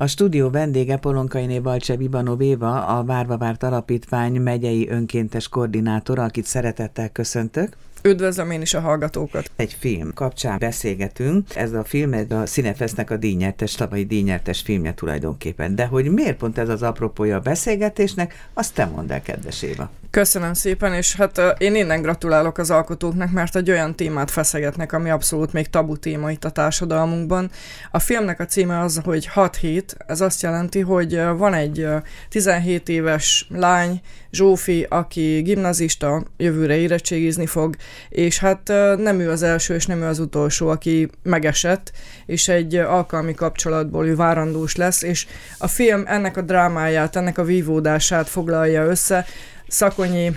A stúdió vendége Polonkainé Balcsev Béva, a Várva Várt Alapítvány megyei önkéntes koordinátora, akit szeretettel köszöntök. Üdvözlöm én is a hallgatókat. Egy film kapcsán beszélgetünk. Ez a film ez a Cinefesznek a díjnyertes, tavalyi díjnyertes filmje tulajdonképpen. De hogy miért pont ez az apropója a beszélgetésnek, azt te mondd el, kedves Éva. Köszönöm szépen, és hát én innen gratulálok az alkotóknak, mert egy olyan témát feszegetnek, ami abszolút még tabu téma itt a társadalmunkban. A filmnek a címe az, hogy 6 hét, ez azt jelenti, hogy van egy 17 éves lány, Zsófi, aki gimnazista, jövőre érettségizni fog, és hát nem ő az első, és nem ő az utolsó, aki megesett, és egy alkalmi kapcsolatból ő várandós lesz, és a film ennek a drámáját, ennek a vívódását foglalja össze, Szakonyi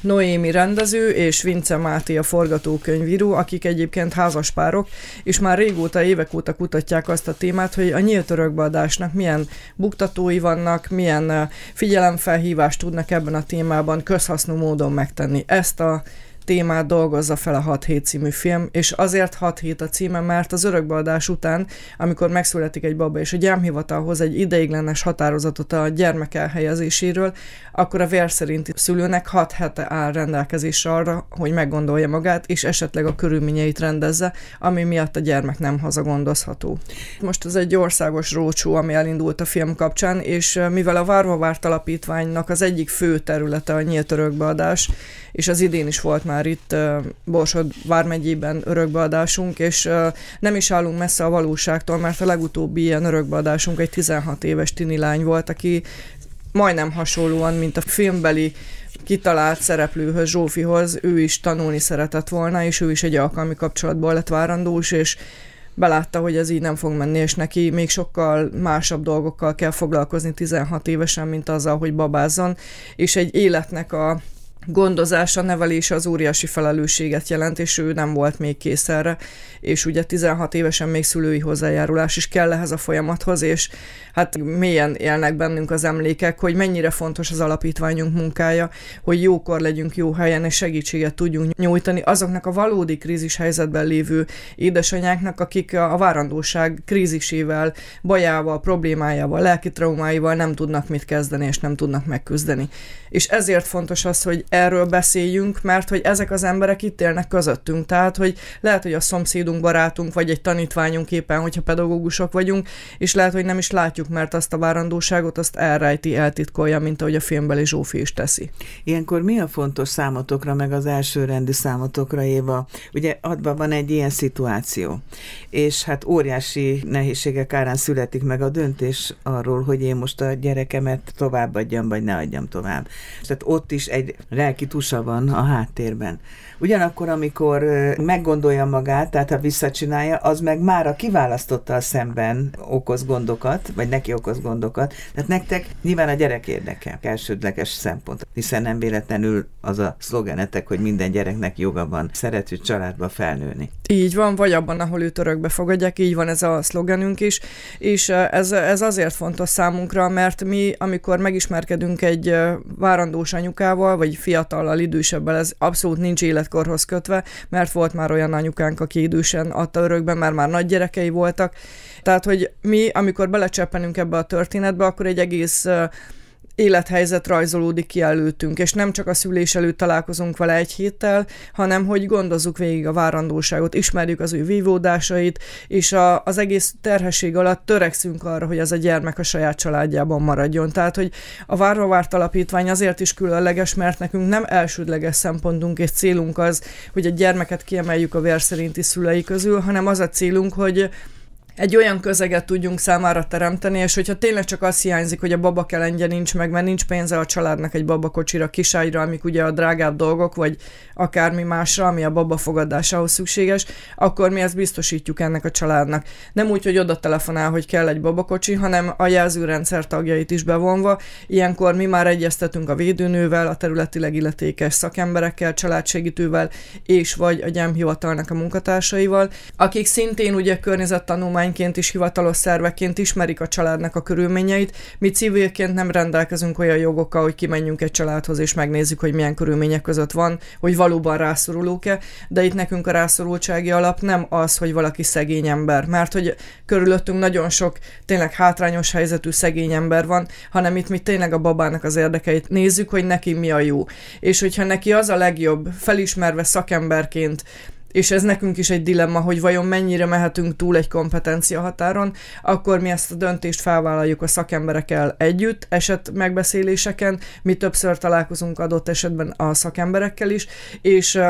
Noémi rendező és Vince Máté a forgatókönyvíró, akik egyébként házaspárok, és már régóta, évek óta kutatják azt a témát, hogy a nyílt örökbeadásnak milyen buktatói vannak, milyen figyelemfelhívást tudnak ebben a témában közhasznú módon megtenni. Ezt a témát dolgozza fel a 6 hét című film, és azért 6 hét a címe, mert az örökbeadás után, amikor megszületik egy baba, és a gyámhivatalhoz egy ideiglenes határozatot a gyermek elhelyezéséről, akkor a vér szerinti szülőnek 6 hete áll rendelkezésre arra, hogy meggondolja magát, és esetleg a körülményeit rendezze, ami miatt a gyermek nem hazagondozható. Most ez egy országos rócsó, ami elindult a film kapcsán, és mivel a Várva Várt Alapítványnak az egyik fő területe a nyílt örökbeadás, és az idén is volt már itt uh, Borsod vármegyében örökbeadásunk, és nem is állunk messze a valóságtól, mert a legutóbbi ilyen örökbeadásunk egy 16 éves tini lány volt, aki majdnem hasonlóan, mint a filmbeli kitalált szereplőhöz, Zsófihoz, ő is tanulni szeretett volna, és ő is egy alkalmi kapcsolatból lett várandós, és belátta, hogy ez így nem fog menni, és neki még sokkal másabb dolgokkal kell foglalkozni 16 évesen, mint azzal, hogy babázzon, és egy életnek a gondozása, nevelése az óriási felelősséget jelent, és ő nem volt még kész erre, és ugye 16 évesen még szülői hozzájárulás is kell ehhez a folyamathoz, és hát mélyen élnek bennünk az emlékek, hogy mennyire fontos az alapítványunk munkája, hogy jókor legyünk jó helyen, és segítséget tudjunk nyújtani azoknak a valódi krízis helyzetben lévő édesanyáknak, akik a várandóság krízisével, bajával, problémájával, lelki traumáival nem tudnak mit kezdeni, és nem tudnak megküzdeni. És ezért fontos az, hogy erről beszéljünk, mert hogy ezek az emberek itt élnek közöttünk. Tehát, hogy lehet, hogy a szomszédunk, barátunk, vagy egy tanítványunk éppen, hogyha pedagógusok vagyunk, és lehet, hogy nem is látjuk, mert azt a várandóságot azt elrejti, eltitkolja, mint ahogy a filmbeli Zsófi is teszi. Ilyenkor mi a fontos számotokra, meg az elsőrendi számotokra, Éva? Ugye adban van egy ilyen szituáció, és hát óriási nehézségek árán születik meg a döntés arról, hogy én most a gyerekemet továbbadjam, vagy ne adjam tovább. Tehát ott is egy lelki tusa van a háttérben. Ugyanakkor, amikor meggondolja magát, tehát ha visszacsinálja, az meg már a kiválasztottal szemben okoz gondokat, vagy neki okoz gondokat. Tehát nektek nyilván a gyerek érdeke elsődleges szempont, hiszen nem véletlenül az a szlogenetek, hogy minden gyereknek joga van szerető családba felnőni. Így van, vagy abban, ahol őt örökbe fogadják, így van ez a szlogenünk is, és ez, ez azért fontos számunkra, mert mi, amikor megismerkedünk egy várandós anyukával, vagy fiatallal, idősebbel, ez abszolút nincs életkorhoz kötve, mert volt már olyan anyukánk, aki idősen adta örökbe, mert már nagy gyerekei voltak. Tehát, hogy mi, amikor belecseppenünk ebbe a történetbe, akkor egy egész élethelyzet rajzolódik ki előttünk, és nem csak a szülés előtt találkozunk vele egy héttel, hanem hogy gondozzuk végig a várandóságot, ismerjük az ő vívódásait, és a, az egész terhesség alatt törekszünk arra, hogy ez a gyermek a saját családjában maradjon. Tehát, hogy a Várva Várt Alapítvány azért is különleges, mert nekünk nem elsődleges szempontunk és célunk az, hogy a gyermeket kiemeljük a vér szerinti szülei közül, hanem az a célunk, hogy egy olyan közeget tudjunk számára teremteni, és hogyha tényleg csak az hiányzik, hogy a babakelendje nincs meg, mert nincs pénze a családnak egy babakocsira, kiságyra, amik ugye a drágább dolgok, vagy akármi másra, ami a baba fogadásához szükséges, akkor mi ezt biztosítjuk ennek a családnak. Nem úgy, hogy oda telefonál, hogy kell egy babakocsi, hanem a jelzőrendszer tagjait is bevonva. Ilyenkor mi már egyeztetünk a védőnővel, a területileg illetékes szakemberekkel, családsegítővel, és vagy a gyámhivatalnak a munkatársaival, akik szintén ugye környezettanulmány kormányként is, hivatalos szerveként ismerik a családnak a körülményeit. Mi civilként nem rendelkezünk olyan jogokkal, hogy kimenjünk egy családhoz és megnézzük, hogy milyen körülmények között van, hogy valóban rászorulók-e, de itt nekünk a rászorultsági alap nem az, hogy valaki szegény ember, mert hogy körülöttünk nagyon sok tényleg hátrányos helyzetű szegény ember van, hanem itt mi tényleg a babának az érdekeit nézzük, hogy neki mi a jó. És hogyha neki az a legjobb, felismerve szakemberként, és ez nekünk is egy dilemma, hogy vajon mennyire mehetünk túl egy kompetencia határon, akkor mi ezt a döntést felvállaljuk a szakemberekkel együtt, eset megbeszéléseken, mi többször találkozunk adott esetben a szakemberekkel is, és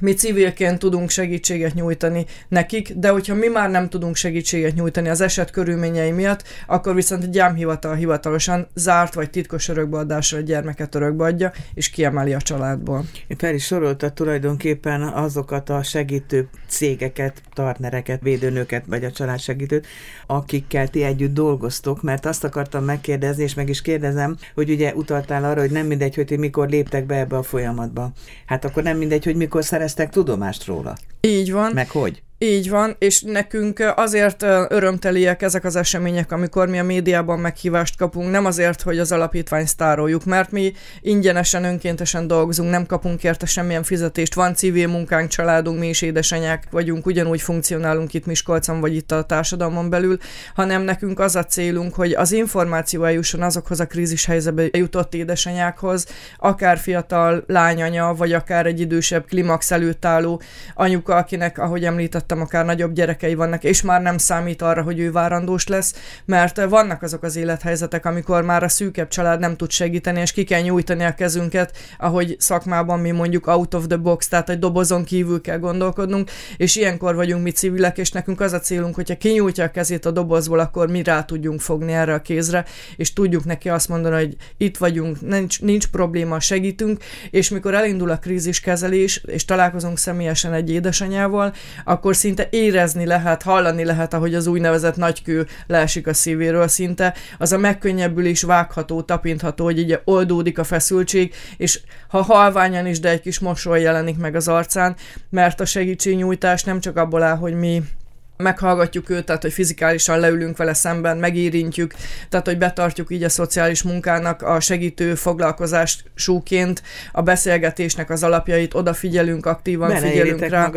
mi civilként tudunk segítséget nyújtani nekik, de hogyha mi már nem tudunk segítséget nyújtani az eset körülményei miatt, akkor viszont egy gyámhivatal hivatalosan zárt vagy titkos örökbeadásra a gyermeket örökbeadja, és kiemeli a családból. Fel is sorolta tulajdonképpen azokat a segítő cégeket, partnereket, védőnöket, vagy a családsegítőt, akikkel ti együtt dolgoztok, mert azt akartam megkérdezni, és meg is kérdezem, hogy ugye utaltál arra, hogy nem mindegy, hogy ti mikor léptek be ebbe a folyamatba. Hát akkor nem mindegy, hogy mikor szereztek tudomást róla. Így van. Meg hogy? Így van, és nekünk azért örömteliek ezek az események, amikor mi a médiában meghívást kapunk, nem azért, hogy az alapítvány sztároljuk, mert mi ingyenesen, önkéntesen dolgozunk, nem kapunk érte semmilyen fizetést, van civil munkánk, családunk, mi is édesanyák vagyunk, ugyanúgy funkcionálunk itt Miskolcon, vagy itt a társadalmon belül, hanem nekünk az a célunk, hogy az információ eljusson azokhoz a krízis helyzetbe jutott édesanyákhoz, akár fiatal lányanya, vagy akár egy idősebb klimax előtt álló anyuka, akinek, ahogy említettem, említettem, akár nagyobb gyerekei vannak, és már nem számít arra, hogy ő várandós lesz, mert vannak azok az élethelyzetek, amikor már a szűkebb család nem tud segíteni, és ki kell nyújtani a kezünket, ahogy szakmában mi mondjuk out of the box, tehát egy dobozon kívül kell gondolkodnunk, és ilyenkor vagyunk mi civilek, és nekünk az a célunk, hogyha kinyújtja a kezét a dobozból, akkor mi rá tudjunk fogni erre a kézre, és tudjuk neki azt mondani, hogy itt vagyunk, nincs, nincs probléma, segítünk, és mikor elindul a kríziskezelés, és találkozunk személyesen egy édesanyával, akkor szinte érezni lehet, hallani lehet, ahogy az úgynevezett nagykő leesik a szívéről szinte, az a megkönnyebbülés vágható, tapintható, hogy így oldódik a feszültség, és ha halványan is, de egy kis mosoly jelenik meg az arcán, mert a segítségnyújtás nem csak abból áll, hogy mi meghallgatjuk őt, tehát hogy fizikálisan leülünk vele szemben, megérintjük, tehát hogy betartjuk így a szociális munkának a segítő foglalkozásúként a beszélgetésnek az alapjait, odafigyelünk, aktívan figyelünk rá.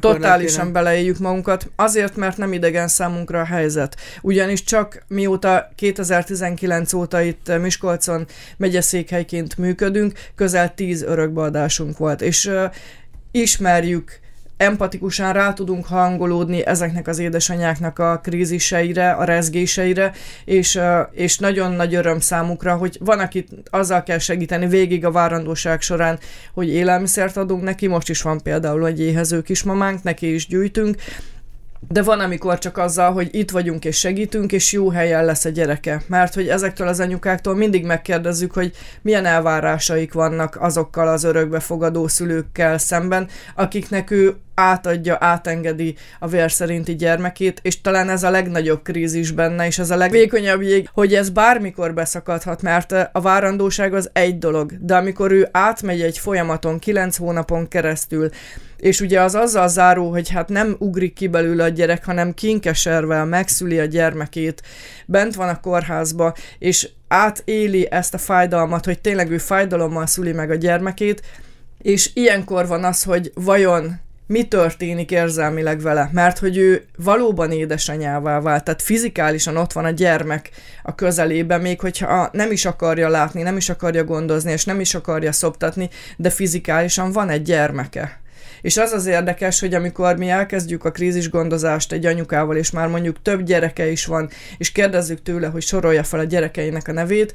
Totálisan beleéljük magunkat, azért, mert nem idegen számunkra a helyzet. Ugyanis csak mióta 2019 óta itt Miskolcon megyeszékhelyként működünk, közel 10 örökbeadásunk volt, és uh, ismerjük empatikusan rá tudunk hangolódni ezeknek az édesanyáknak a kríziseire, a rezgéseire, és, és nagyon nagy öröm számukra, hogy van, akit azzal kell segíteni végig a várandóság során, hogy élelmiszert adunk neki, most is van például egy éhező kismamánk, neki is gyűjtünk, de van, amikor csak azzal, hogy itt vagyunk és segítünk, és jó helyen lesz a gyereke. Mert hogy ezektől az anyukáktól mindig megkérdezzük, hogy milyen elvárásaik vannak azokkal az örökbefogadó szülőkkel szemben, akiknek ő átadja, átengedi a vér szerinti gyermekét, és talán ez a legnagyobb krízis benne, és ez a legvékonyabb jég, hogy ez bármikor beszakadhat, mert a várandóság az egy dolog, de amikor ő átmegy egy folyamaton, kilenc hónapon keresztül, és ugye az azzal záró, hogy hát nem ugrik ki belőle a gyerek, hanem kinkeservel megszüli a gyermekét, bent van a kórházba, és átéli ezt a fájdalmat, hogy tényleg ő fájdalommal szüli meg a gyermekét, és ilyenkor van az, hogy vajon mi történik érzelmileg vele, mert hogy ő valóban édesanyává vált, tehát fizikálisan ott van a gyermek a közelében, még hogyha nem is akarja látni, nem is akarja gondozni, és nem is akarja szoptatni, de fizikálisan van egy gyermeke. És az az érdekes, hogy amikor mi elkezdjük a krízisgondozást egy anyukával, és már mondjuk több gyereke is van, és kérdezzük tőle, hogy sorolja fel a gyerekeinek a nevét,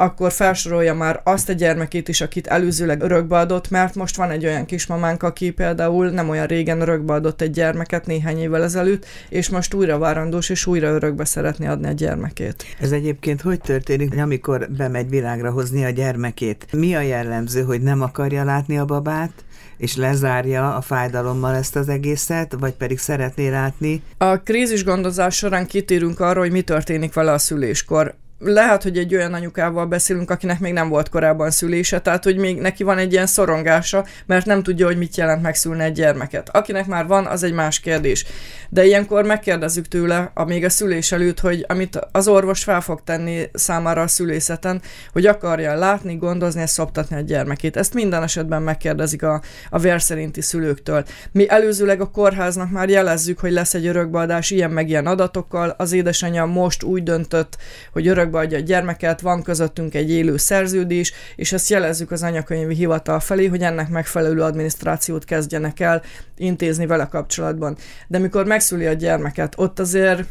akkor felsorolja már azt a gyermekét is, akit előzőleg örökbeadott, mert most van egy olyan kismamánk, aki például nem olyan régen örökbeadott egy gyermeket néhány évvel ezelőtt, és most újra várandós, és újra örökbe szeretné adni a gyermekét. Ez egyébként hogy történik, amikor bemegy világra hozni a gyermekét? Mi a jellemző, hogy nem akarja látni a babát? és lezárja a fájdalommal ezt az egészet, vagy pedig szeretné látni? A krízis gondozás során kitérünk arra, hogy mi történik vele a szüléskor lehet, hogy egy olyan anyukával beszélünk, akinek még nem volt korábban szülése, tehát hogy még neki van egy ilyen szorongása, mert nem tudja, hogy mit jelent megszülni egy gyermeket. Akinek már van, az egy más kérdés. De ilyenkor megkérdezzük tőle, a még a szülés előtt, hogy amit az orvos fel fog tenni számára a szülészeten, hogy akarja látni, gondozni és szoptatni a gyermekét. Ezt minden esetben megkérdezik a, a vérszerinti szülőktől. Mi előzőleg a kórháznak már jelezzük, hogy lesz egy örökbeadás ilyen meg ilyen adatokkal. Az édesanyja most úgy döntött, hogy örökbe adja a gyermeket, van közöttünk egy élő szerződés, és ezt jelezzük az anyakönyvi hivatal felé, hogy ennek megfelelő adminisztrációt kezdjenek el intézni vele kapcsolatban. De mikor megszüli a gyermeket, ott azért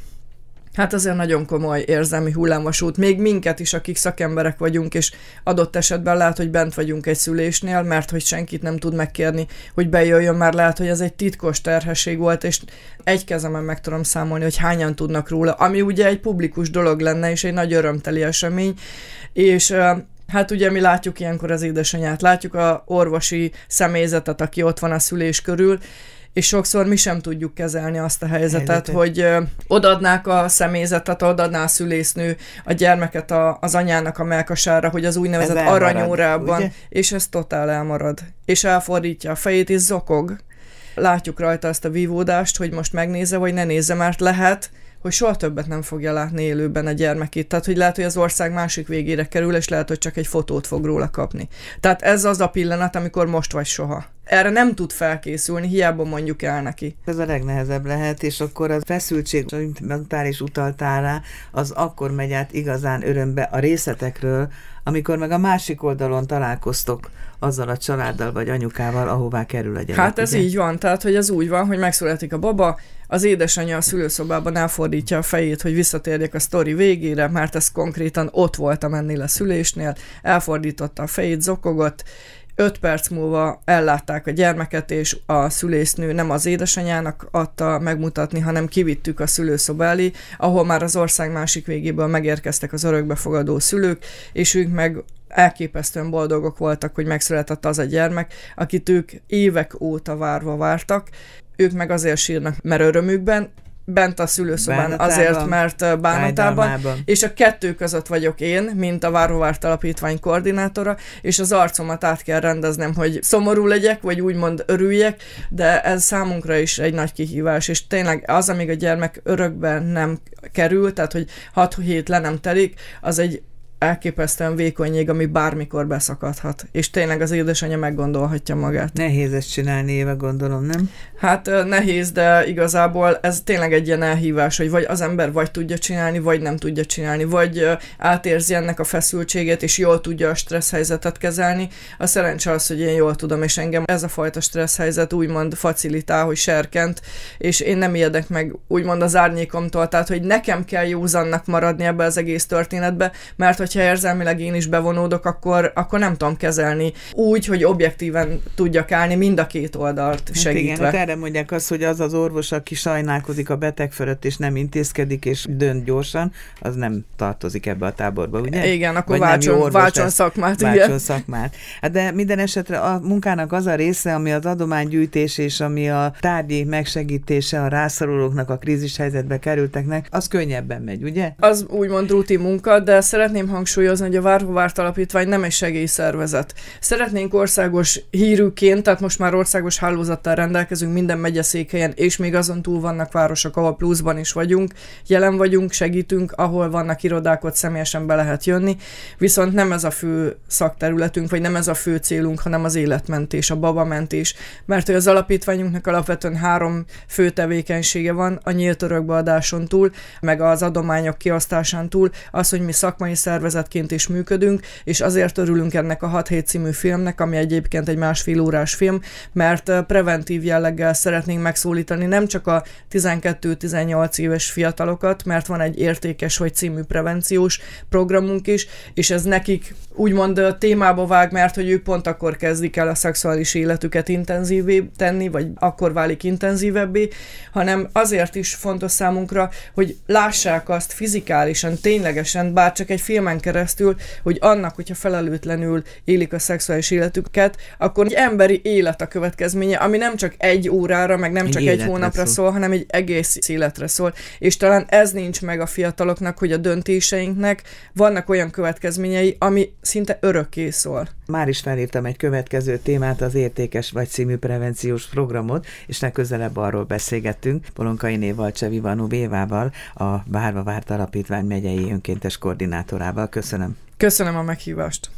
Hát azért nagyon komoly érzelmi hullámvasút, még minket is, akik szakemberek vagyunk, és adott esetben lehet, hogy bent vagyunk egy szülésnél, mert hogy senkit nem tud megkérni, hogy bejöjjön, már lehet, hogy ez egy titkos terhesség volt, és egy kezemen meg tudom számolni, hogy hányan tudnak róla, ami ugye egy publikus dolog lenne, és egy nagy örömteli esemény, és Hát ugye mi látjuk ilyenkor az édesanyát, látjuk a orvosi személyzetet, aki ott van a szülés körül, és sokszor mi sem tudjuk kezelni azt a helyzetet, Helyzetet. hogy ö, odadnák a személyzetet, odadná a szülésznő a gyermeket a, az anyának a melkasára, hogy az úgynevezett aranyórában, és ez totál elmarad. És elfordítja a fejét, és zokog. Látjuk rajta ezt a vívódást, hogy most megnézze, vagy ne nézze, mert lehet, hogy soha többet nem fogja látni élőben a gyermekét. Tehát, hogy lehet, hogy az ország másik végére kerül, és lehet, hogy csak egy fotót fog róla kapni. Tehát ez az a pillanat, amikor most vagy soha. Erre nem tud felkészülni, hiába mondjuk el neki. Ez a legnehezebb lehet, és akkor a feszültség, amit pár is utaltál rá, az akkor megy át igazán örömbe a részletekről, amikor meg a másik oldalon találkoztok azzal a családdal vagy anyukával, ahová kerül a gyerek. Hát ez ugye? így van, tehát hogy ez úgy van, hogy megszületik a baba, az édesanyja a szülőszobában elfordítja a fejét, hogy visszatérjek a sztori végére, mert ez konkrétan ott voltam ennél a szülésnél, elfordította a fejét, zokogott, öt perc múlva ellátták a gyermeket, és a szülésznő nem az édesanyának adta megmutatni, hanem kivittük a szülőszoba elé, ahol már az ország másik végéből megérkeztek az örökbefogadó szülők, és ők meg elképesztően boldogok voltak, hogy megszületett az a gyermek, akit ők évek óta várva vártak, ők meg azért sírnak, mert örömükben, bent a szülőszobán bánatában, azért, mert bánatában, és a kettő között vagyok én, mint a Váróvárt Alapítvány koordinátora, és az arcomat át kell rendeznem, hogy szomorú legyek, vagy úgymond örüljek, de ez számunkra is egy nagy kihívás, és tényleg az, amíg a gyermek örökbe nem kerül, tehát hogy hat hét le nem telik, az egy elképesztően vékony jég, ami bármikor beszakadhat. És tényleg az édesanyja meggondolhatja magát. Nehéz ezt csinálni, éve gondolom, nem? Hát nehéz, de igazából ez tényleg egy ilyen elhívás, hogy vagy az ember vagy tudja csinálni, vagy nem tudja csinálni, vagy átérzi ennek a feszültséget, és jól tudja a stressz helyzetet kezelni. A szerencse az, hogy én jól tudom, és engem ez a fajta stressz helyzet úgymond facilitál, hogy serkent, és én nem ijedek meg úgymond az árnyékomtól, tehát hogy nekem kell józannak maradni ebbe az egész történetbe, mert hogyha érzelmileg én is bevonódok, akkor, akkor nem tudom kezelni úgy, hogy objektíven tudjak állni mind a két oldalt segítve. Hát igen, erre mondják azt, hogy az az orvos, aki sajnálkozik a beteg fölött, és nem intézkedik, és dönt gyorsan, az nem tartozik ebbe a táborba, ugye? Igen, akkor váltson, váltson szakmát. Váltson igen. szakmát. Hát de minden esetre a munkának az a része, ami az adománygyűjtés és ami a tárgyi megsegítése a rászorulóknak, a krízis helyzetbe kerülteknek, az könnyebben megy, ugye? Az úgymond rutin munka, de szeretném hangsúlyozni, hogy a Várhovárt Alapítvány nem egy segélyszervezet. Szeretnénk országos hírűként, tehát most már országos hálózattal rendelkezünk minden megyeszékhelyen, és még azon túl vannak városok, ahol pluszban is vagyunk, jelen vagyunk, segítünk, ahol vannak irodák, ott személyesen be lehet jönni, viszont nem ez a fő szakterületünk, vagy nem ez a fő célunk, hanem az életmentés, a babamentés, mert hogy az alapítványunknak alapvetően három fő tevékenysége van, a nyílt örökbeadáson túl, meg az adományok kiosztásán túl, az, hogy mi szakmai szervezetként is működünk, és azért örülünk ennek a 6 hét című filmnek, ami egyébként egy másfél órás film, mert preventív jelleggel szeretnénk megszólítani nem csak a 12-18 éves fiatalokat, mert van egy értékes vagy című prevenciós programunk is, és ez nekik úgymond témába vág, mert hogy ők pont akkor kezdik el a szexuális életüket intenzívé tenni, vagy akkor válik intenzívebbé, hanem azért is fontos számunkra, hogy lássák azt fizikálisan, ténylegesen, bár csak egy filmen ezen keresztül, hogy annak, hogyha felelőtlenül élik a szexuális életüket, akkor egy emberi élet a következménye, ami nem csak egy órára, meg nem egy csak egy hónapra szól. szól, hanem egy egész életre szól. És talán ez nincs meg a fiataloknak, hogy a döntéseinknek vannak olyan következményei, ami szinte örökké szól. Már is felírtam egy következő témát, az Értékes vagy című prevenciós programot, és legközelebb arról beszélgettünk Polonkai Néval Csevi Vanu Bévával, a Bárva Várt Alapítvány megyei önkéntes koordinátorával. Köszönöm. Köszönöm a meghívást.